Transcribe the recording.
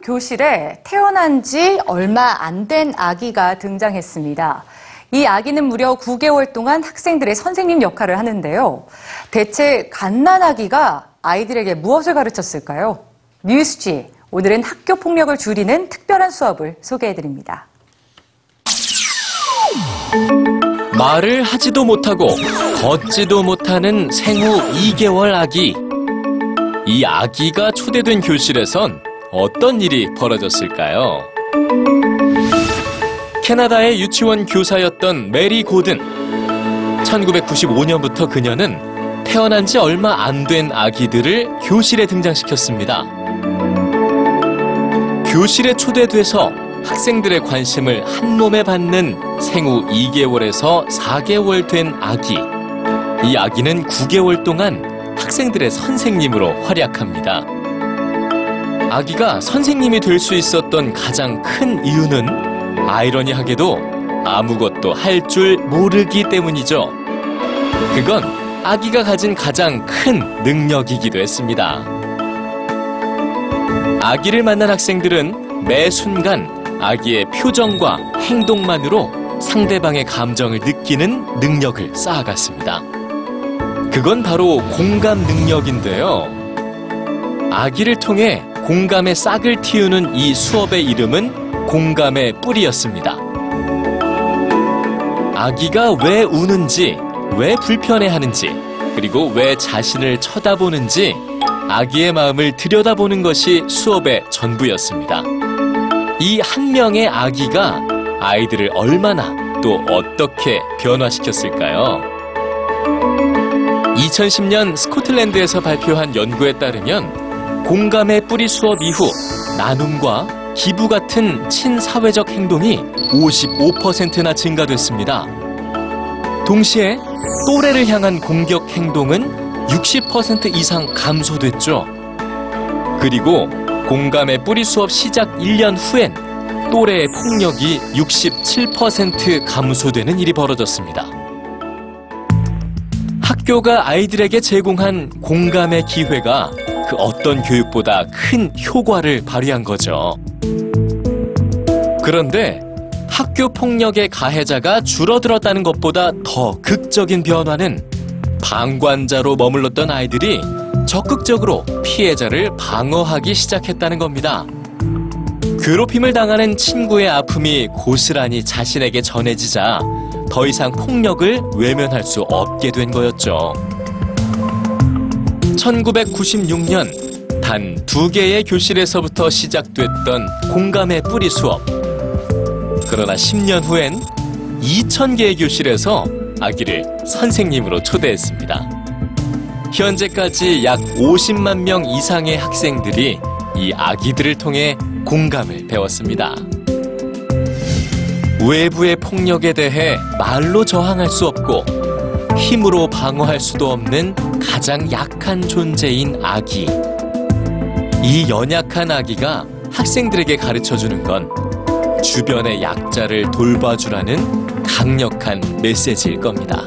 한 교실에 태어난 지 얼마 안 된 아기가 등장했습니다. 이 아기는 무려 9개월 동안 학생들의 선생님 역할을 하는데요. 대체 갓난아기가 아이들에게 무엇을 가르쳤을까요? 뉴스G, 오늘은 학교 폭력을 줄이는 특별한 수업을 소개해 드립니다. 말을 하지도 못하고 걷지도 못하는 생후 2개월 아기. 이 아기가 초대된 교실에선 어떤 일이 벌어졌을까요? 캐나다의 유치원 교사였던 메리 고든. 1995년부터 그녀는 태어난 지 얼마 안 된 아기들을 교실에 등장시켰습니다. 교실에 초대돼서 학생들의 관심을 한 몸에 받는 생후 2개월에서 4개월 된 아기. 이 아기는 9개월 동안 학생들의 선생님으로 활약합니다. 아기가 선생님이 될 수 있었던 가장 큰 이유는 아이러니하게도 아무것도 할 줄 모르기 때문이죠. 그건 아기가 가진 가장 큰 능력이기도 했습니다. 아기를 만난 학생들은 매 순간 아기의 표정과 행동만으로 상대방의 감정을 느끼는 능력을 쌓아갔습니다. 그건 바로 공감 능력인데요. 아기를 통해 공감의 싹을 틔우는 이 수업의 이름은 공감의 뿌리였습니다. 아기가 왜 우는지, 왜 불편해하는지, 그리고 왜 자신을 쳐다보는지 아기의 마음을 들여다보는 것이 수업의 전부였습니다. 이 한 명의 아기가 아이들을 얼마나 또 어떻게 변화시켰을까요? 2010년 스코틀랜드에서 발표한 연구에 따르면 공감의 뿌리 수업 이후 나눔과 기부 같은 친사회적 행동이 55%나 증가됐습니다. 동시에 또래를 향한 공격 행동은 60% 이상 감소됐죠. 그리고 공감의 뿌리 수업 시작 1년 후엔 또래의 폭력이 67% 감소되는 일이 벌어졌습니다. 학교가 아이들에게 제공한 공감의 기회가 그 어떤 교육보다 큰 효과를 발휘한 거죠. 그런데 학교 폭력의 가해자가 줄어들었다는 것보다 더 극적인 변화는 방관자로 머물렀던 아이들이 적극적으로 피해자를 방어하기 시작했다는 겁니다. 괴롭힘을 당하는 친구의 아픔이 고스란히 자신에게 전해지자 더 이상 폭력을 외면할 수 없게 된 거였죠. 1996년 단 두 개의 교실에서부터 시작됐던 공감의 뿌리 수업. 그러나 10년 후엔 2,000개의 교실에서 아기를 선생님으로 초대했습니다. 현재까지 약 50만 명 이상의 학생들이 이 아기들을 통해 공감을 배웠습니다. 외부의 폭력에 대해 말로 저항할 수 없고 힘으로 방어할 수도 없는 가장 약한 존재인 아기. 이 연약한 아기가 학생들에게 가르쳐 주는 건 주변의 약자를 돌봐주라는 강력한 메시지일 겁니다.